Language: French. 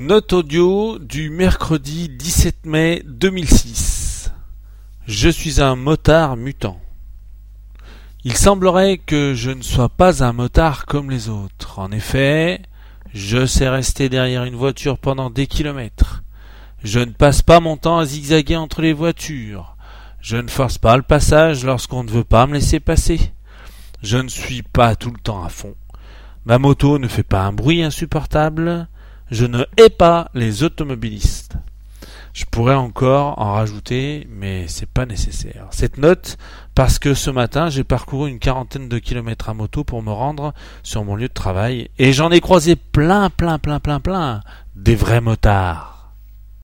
Note audio du mercredi 17 mai 2006. Je suis un motard mutant. Il semblerait que je ne sois pas un motard comme les autres. En effet, je sais rester derrière une voiture pendant des kilomètres. Je ne passe pas mon temps à zigzaguer entre les voitures. Je ne force pas le passage lorsqu'on ne veut pas me laisser passer. Je ne suis pas tout le temps à fond. Ma moto ne fait pas un bruit insupportable. Je ne hais pas les automobilistes. Je pourrais encore en rajouter, mais c'est pas nécessaire. Cette note, parce que ce matin, j'ai parcouru une quarantaine de kilomètres à moto pour me rendre sur mon lieu de travail, et j'en ai croisé plein, plein, plein, plein, plein, des vrais motards.